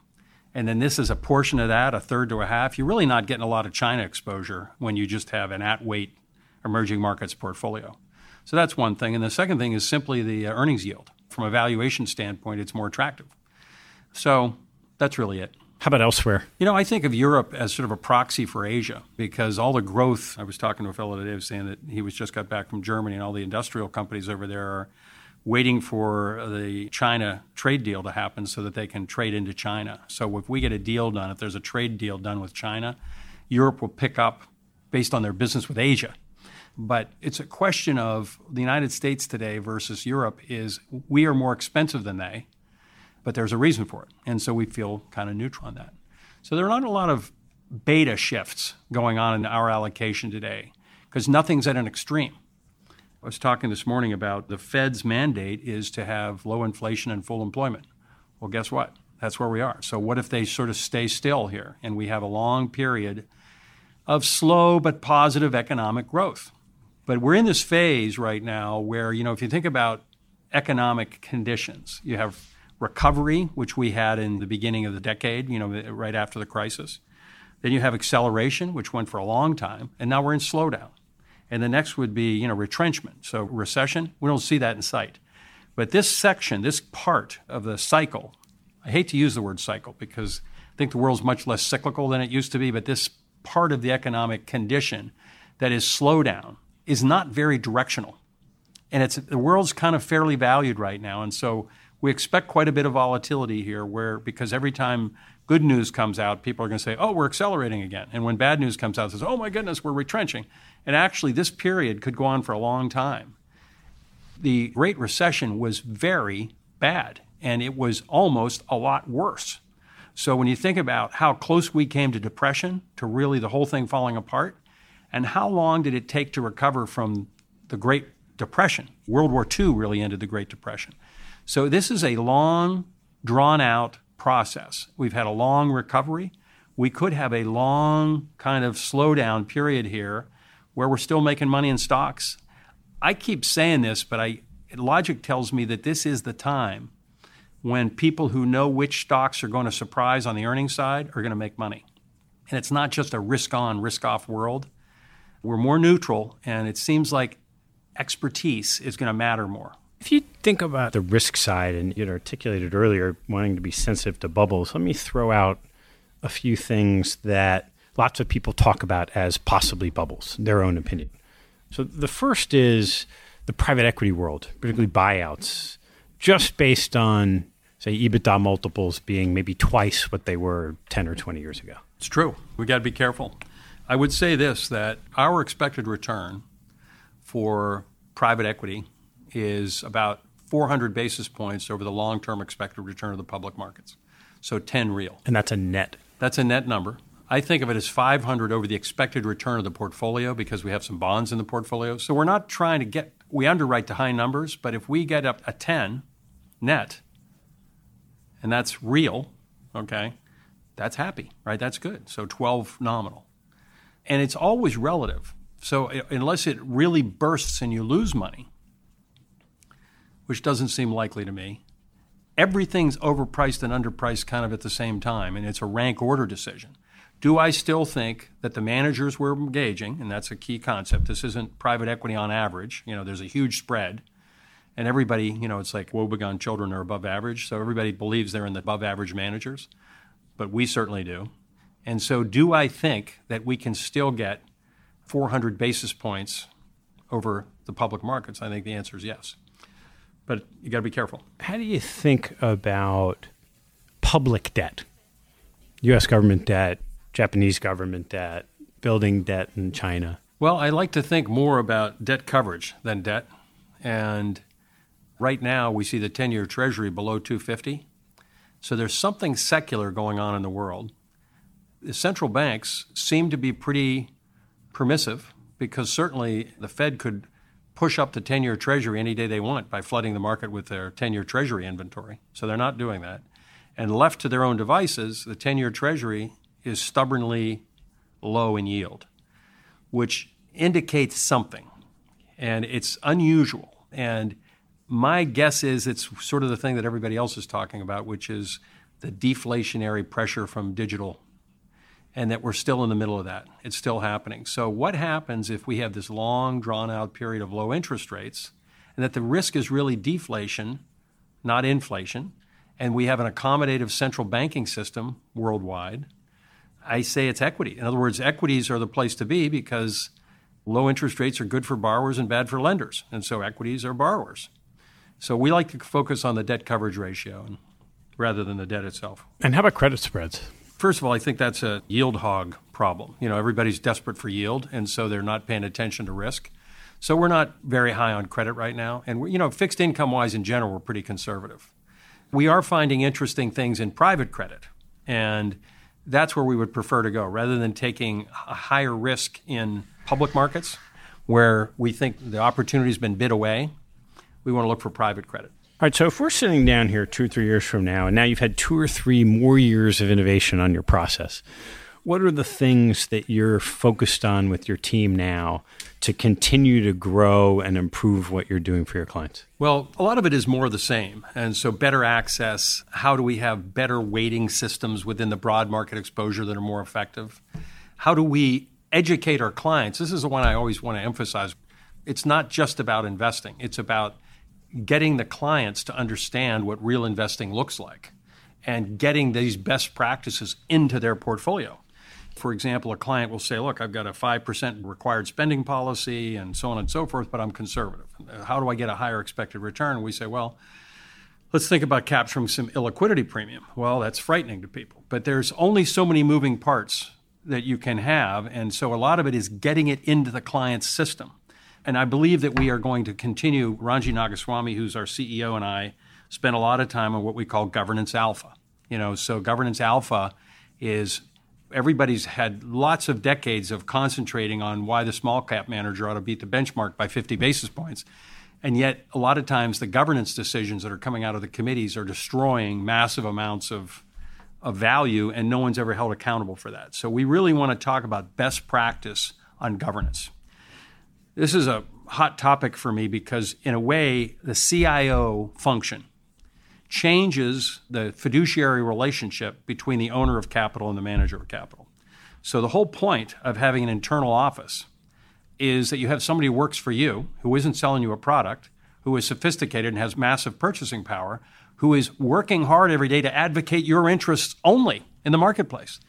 and then this is a portion of that, a third to a half, you're really not getting a lot of China exposure when you just have an at weight emerging markets portfolio. So that's one thing. And the second thing is simply the uh, earnings yield. From a valuation standpoint, it's more attractive. So that's really it. How about elsewhere? You know, I think of Europe as sort of a proxy for Asia because all the growth. I was talking to a fellow today was saying that he was just got back from Germany, and all the industrial companies over there are waiting for the China trade deal to happen so that they can trade into China. So if we get a deal done, if there's a trade deal done with China, Europe will pick up based on their business with Asia. But it's a question of the United States today versus Europe is we are more expensive than they, but there's a reason for it. And so we feel kind of neutral on that. So there are not a lot of beta shifts going on in our allocation today because nothing's at an extreme. I was talking this morning about the Fed's mandate is to have low inflation and full employment. Well, guess what? That's where we are. So, what if they sort of stay still here and we have a long period of slow but positive economic growth? But we're in this phase right now where, you know, if you think about economic conditions, you have recovery, which we had in the beginning of the decade, you know, right after the crisis. Then you have acceleration, which went for a long time, and now we're in slowdown. And the next would be, you know, retrenchment. So recession, we don't see that in sight. But this section, this part of the cycle, I hate to use the word cycle because I think the world's much less cyclical than it used to be, but this part of the economic condition that is slowdown is not very directional. And it's the world's kind of fairly valued right now. And so we expect quite a bit of volatility here where because every time good news comes out, people are going to say, oh, we're accelerating again. And when bad news comes out, says, oh my goodness, we're retrenching. And actually, this period could go on for a long time. The Great Recession was very bad, and it was almost a lot worse. So when you think about how close we came to depression, to really the whole thing falling apart, and how long did it take to recover from the Great Depression? World War II really ended the Great Depression. So this is a long, drawn out process. We've had a long recovery. We could have a long kind of slowdown period here where we're still making money in stocks. I keep saying this, but I, logic tells me that this is the time when people who know which stocks are going to surprise on the earnings side are going to make money. And it's not just a risk on, risk off world. We're more neutral, and it seems like expertise is going to matter more. If you think about the risk side, and you articulated earlier wanting to be sensitive to bubbles, let me throw out a few things that lots of people talk about as possibly bubbles, their own opinion. So the first is the private equity world, particularly buyouts, just based on, say, EBITDA multiples being maybe twice what they were 10 or 20 years ago. It's true. We got to be careful. I would say this that our expected return for private equity is about 400 basis points over the long term expected return of the public markets. So 10 real. And that's a net. That's a net number. I think of it as 500 over the expected return of the portfolio because we have some bonds in the portfolio. So we're not trying to get, we underwrite to high numbers, but if we get up a 10 net, and that's real, okay, that's happy, right? That's good. So 12 nominal. And it's always relative. So uh, unless it really bursts and you lose money, which doesn't seem likely to me, everything's overpriced and underpriced kind of at the same time, and it's a rank order decision. Do I still think that the managers we're engaging, and that's a key concept, this isn't private equity on average, you know, there's a huge spread. And everybody, you know, it's like Wobegon children are above average. So everybody believes they're in the above average managers, but we certainly do. And so, do I think that we can still get 400 basis points over the public markets? I think the answer is yes. But you got to be careful. How do you think about public debt? U.S. government debt, Japanese government debt, building debt in China? Well, I like to think more about debt coverage than debt. And right now, we see the 10 year Treasury below 250. So there's something secular going on in the world. The central banks seem to be pretty permissive because certainly the Fed could push up the 10 year Treasury any day they want by flooding the market with their 10 year Treasury inventory. So they're not doing that. And left to their own devices, the 10 year Treasury is stubbornly low in yield, which indicates something. And it's unusual. And my guess is it's sort of the thing that everybody else is talking about, which is the deflationary pressure from digital, and that we're still in the middle of that. It's still happening. So, what happens if we have this long, drawn out period of low interest rates, and that the risk is really deflation, not inflation, and we have an accommodative central banking system worldwide? I say it's equity. In other words, equities are the place to be because low interest rates are good for borrowers and bad for lenders. And so equities are borrowers. So we like to focus on the debt coverage ratio rather than the debt itself. And how about credit spreads? First of all, I think that's a yield hog problem. You know, everybody's desperate for yield, and so they're not paying attention to risk. So we're not very high on credit right now. And, you know, fixed income wise in general, we're pretty conservative. We are finding interesting things in private credit. And that's where we would prefer to go rather than taking a higher risk in public markets where we think the opportunity's been bid away. We want to look for private credit. All right, so if we're sitting down here two or three years from now, and now you've had two or three more years of innovation on your process, what are the things that you're focused on with your team now to continue to grow and improve what you're doing for your clients? Well, a lot of it is more the same. And so, better access. How do we have better weighting systems within the broad market exposure that are more effective? How do we educate our clients? This is the one I always want to emphasize. It's not just about investing, it's about getting the clients to understand what real investing looks like and getting these best practices into their portfolio. For example, a client will say, Look, I've got a 5% required spending policy and so on and so forth, but I'm conservative. How do I get a higher expected return? We say, Well, let's think about capturing some illiquidity premium. Well, that's frightening to people, but there's only so many moving parts that you can have. And so a lot of it is getting it into the client's system. And I believe that we are going to continue. Ranji Nagaswamy, who's our CEO, and I spent a lot of time on what we call governance alpha. You know, so governance alpha is everybody's had lots of decades of concentrating on why the small cap manager ought to beat the benchmark by 50 basis points. And yet, a lot of times, the governance decisions that are coming out of the committees are destroying massive amounts of, of value, and no one's ever held accountable for that. So, we really want to talk about best practice on governance. This is a hot topic for me because, in a way, the CIO function changes the fiduciary relationship between the owner of capital and the manager of capital. So, the whole point of having an internal office is that you have somebody who works for you, who isn't selling you a product, who is sophisticated and has massive purchasing power, who is working hard every day to advocate your interests only in the marketplace.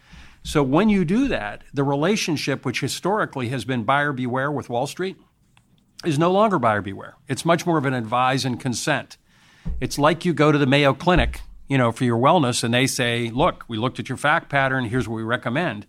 So, when you do that, the relationship, which historically has been buyer beware with Wall Street, is no longer buyer beware. It's much more of an advise and consent it's like you go to the Mayo Clinic, you know, for your wellness, and they say, "Look, we looked at your fact pattern. Here's what we recommend."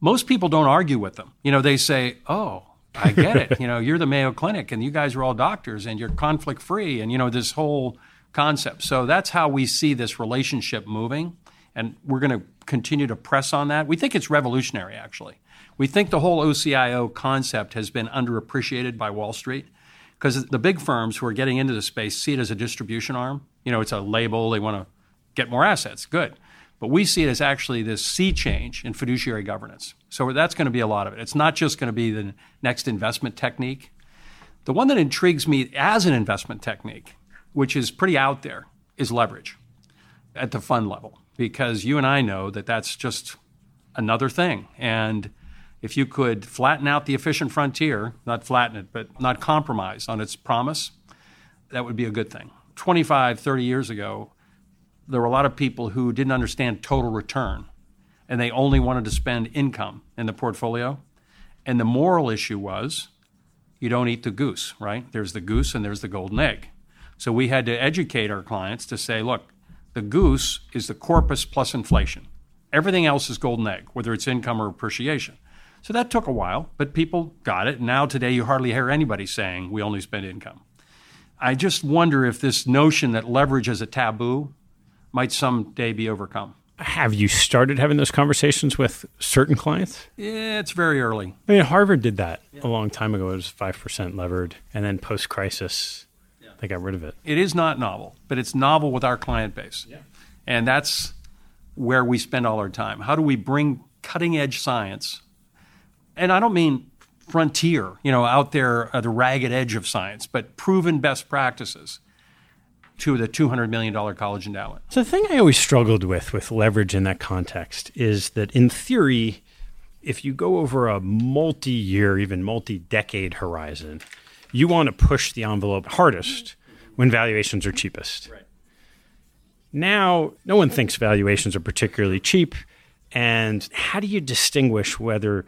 Most people don't argue with them. You know, they say, "Oh, I get it. <laughs> you know, you're the Mayo Clinic, and you guys are all doctors, and you're conflict free, and you know this whole concept." So that's how we see this relationship moving, and we're going to continue to press on that. We think it's revolutionary, actually. We think the whole OCIO concept has been underappreciated by Wall Street because the big firms who are getting into the space see it as a distribution arm. You know, it's a label. They want to get more assets. Good. But we see it as actually this sea change in fiduciary governance. So that's going to be a lot of it. It's not just going to be the next investment technique. The one that intrigues me as an investment technique, which is pretty out there, is leverage at the fund level. Because you and I know that that's just another thing. And if you could flatten out the efficient frontier, not flatten it, but not compromise on its promise, that would be a good thing. 25, 30 years ago, there were a lot of people who didn't understand total return and they only wanted to spend income in the portfolio. And the moral issue was you don't eat the goose, right? There's the goose and there's the golden egg. So we had to educate our clients to say, look, the goose is the corpus plus inflation. Everything else is golden egg, whether it's income or appreciation. So that took a while, but people got it. Now, today, you hardly hear anybody saying we only spend income. I just wonder if this notion that leverage is a taboo might someday be overcome. Have you started having those conversations with certain clients? Yeah, it's very early. I mean, Harvard did that yeah. a long time ago. It was 5% levered. And then post crisis. They got rid of it. It is not novel, but it's novel with our client base. Yeah. And that's where we spend all our time. How do we bring cutting edge science and I don't mean frontier, you know, out there at the ragged edge of science, but proven best practices to the $200 million college endowment. So the thing I always struggled with with leverage in that context is that in theory, if you go over a multi-year, even multi-decade horizon, you want to push the envelope hardest when valuations are cheapest. Right. Now, no one thinks valuations are particularly cheap. And how do you distinguish whether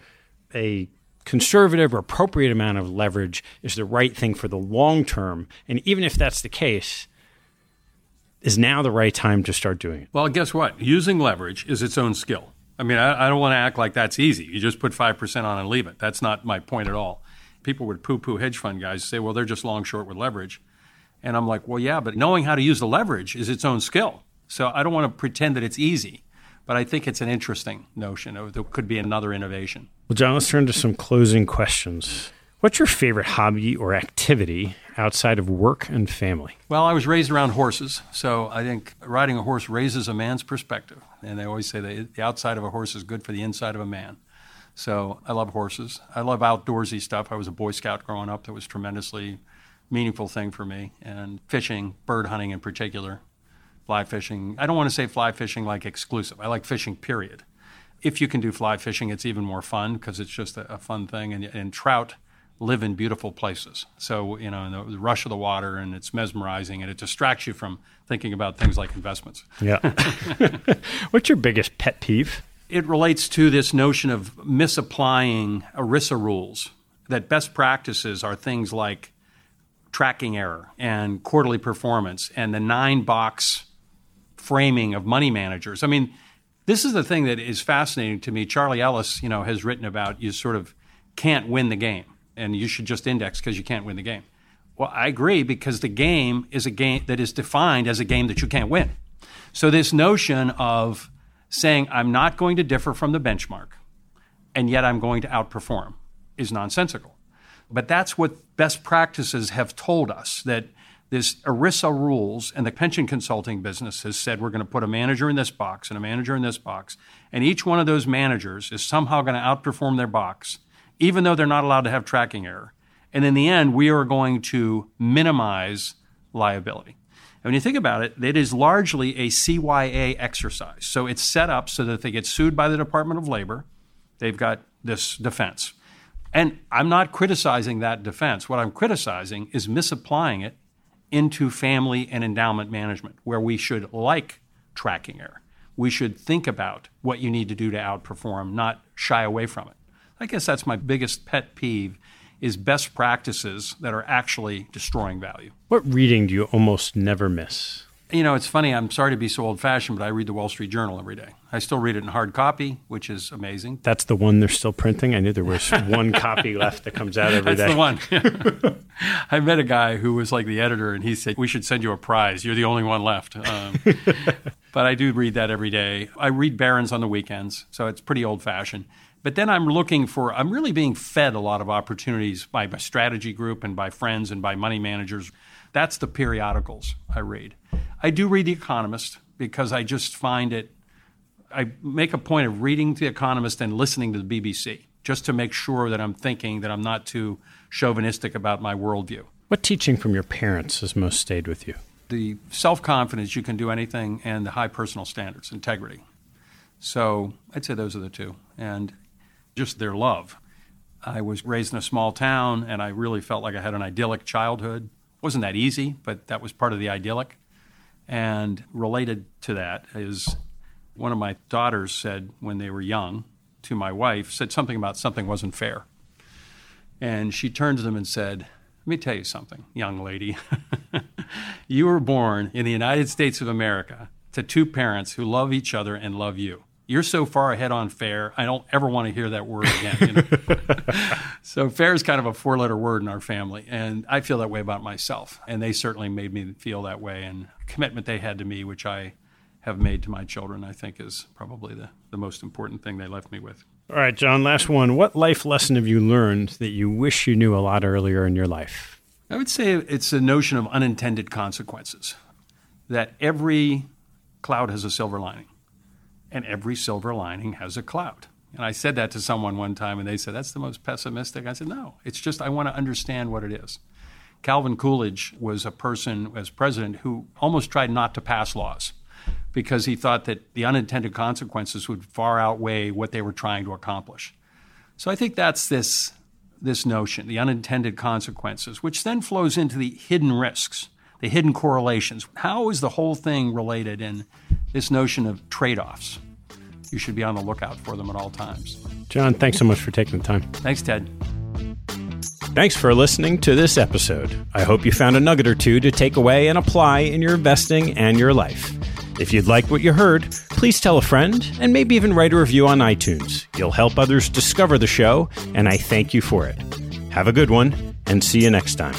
a conservative or appropriate amount of leverage is the right thing for the long term. And even if that's the case, is now the right time to start doing it? Well, guess what? Using leverage is its own skill. I mean, I, I don't want to act like that's easy. You just put 5% on and leave it. That's not my point at all. People would poo poo hedge fund guys say, well, they're just long short with leverage. And I'm like, well, yeah, but knowing how to use the leverage is its own skill. So I don't want to pretend that it's easy but I think it's an interesting notion. There could be another innovation. Well, John, let's turn to some closing questions. What's your favorite hobby or activity outside of work and family? Well, I was raised around horses, so I think riding a horse raises a man's perspective. And they always say that the outside of a horse is good for the inside of a man. So I love horses. I love outdoorsy stuff. I was a Boy Scout growing up. That was tremendously meaningful thing for me. And fishing, bird hunting in particular, fly fishing. I don't want to say fly fishing like exclusive. I like fishing, period. If you can do fly fishing, it's even more fun because it's just a, a, fun thing. And, and trout live in beautiful places. So, you know, in the, the rush of the water and it's mesmerizing and it distracts you from thinking about things like investments. Yeah. <laughs> <laughs> What's your biggest pet peeve? It relates to this notion of misapplying ERISA rules, that best practices are things like tracking error and quarterly performance and the nine box framing of money managers. I mean, this is the thing that is fascinating to me. Charlie Ellis, you know, has written about you sort of can't win the game and you should just index because you can't win the game. Well, I agree because the game is a game that is defined as a game that you can't win. So this notion of saying I'm not going to differ from the benchmark and yet I'm going to outperform is nonsensical. But that's what best practices have told us that this ERISA rules and the pension consulting business has said we're going to put a manager in this box and a manager in this box. And each one of those managers is somehow going to outperform their box, even though they're not allowed to have tracking error. And in the end, we are going to minimize liability. When you think about it, it is largely a CYA exercise. So it's set up so that they get sued by the Department of Labor, they've got this defense. And I'm not criticizing that defense. What I'm criticizing is misapplying it into family and endowment management, where we should like tracking error. We should think about what you need to do to outperform, not shy away from it. I guess that's my biggest pet peeve is best practices that are actually destroying value. What reading do you almost never miss? You know, it's funny. I'm sorry to be so old fashioned, but I read the Wall Street Journal every day. I still read it in hard copy, which is amazing. That's the one they're still printing. I knew there was <laughs> one copy left that comes out every That's day. the one. <laughs> I met a guy who was like the editor, and he said, We should send you a prize. You're the only one left. Um, <laughs> but I do read that every day. I read Barron's on the weekends, so it's pretty old fashioned. But then I'm looking for, I'm really being fed a lot of opportunities by my strategy group and by friends and by money managers. That's the periodicals I read. I do read The Economist because I just find it, I make a point of reading The Economist and listening to the BBC just to make sure that I'm thinking that I'm not too chauvinistic about my worldview. What teaching from your parents has most stayed with you? The self confidence you can do anything and the high personal standards, integrity. So I'd say those are the two. And just their love. I was raised in a small town and I really felt like I had an idyllic childhood. wasn't that easy, but that was part of the idyllic. And related to that is one of my daughters said when they were young to my wife, said something about something wasn't fair. And she turned to them and said, Let me tell you something, young lady. <laughs> you were born in the United States of America to two parents who love each other and love you. You're so far ahead on fair, I don't ever want to hear that word again. You know? <laughs> so fair is kind of a four letter word in our family. And I feel that way about myself. And they certainly made me feel that way. And commitment they had to me, which I have made to my children, I think is probably the, the most important thing they left me with. All right, John, last one. What life lesson have you learned that you wish you knew a lot earlier in your life? I would say it's a notion of unintended consequences, that every cloud has a silver lining, and every silver lining has a cloud. And I said that to someone one time, and they said, That's the most pessimistic. I said, No, it's just I want to understand what it is. Calvin Coolidge was a person as president who almost tried not to pass laws because he thought that the unintended consequences would far outweigh what they were trying to accomplish. So I think that's this, this notion, the unintended consequences, which then flows into the hidden risks, the hidden correlations. How is the whole thing related in this notion of trade offs? You should be on the lookout for them at all times. John, thanks so much for taking the time. Thanks, Ted. Thanks for listening to this episode. I hope you found a nugget or two to take away and apply in your investing and your life. If you'd like what you heard, please tell a friend and maybe even write a review on iTunes. You'll help others discover the show, and I thank you for it. Have a good one, and see you next time.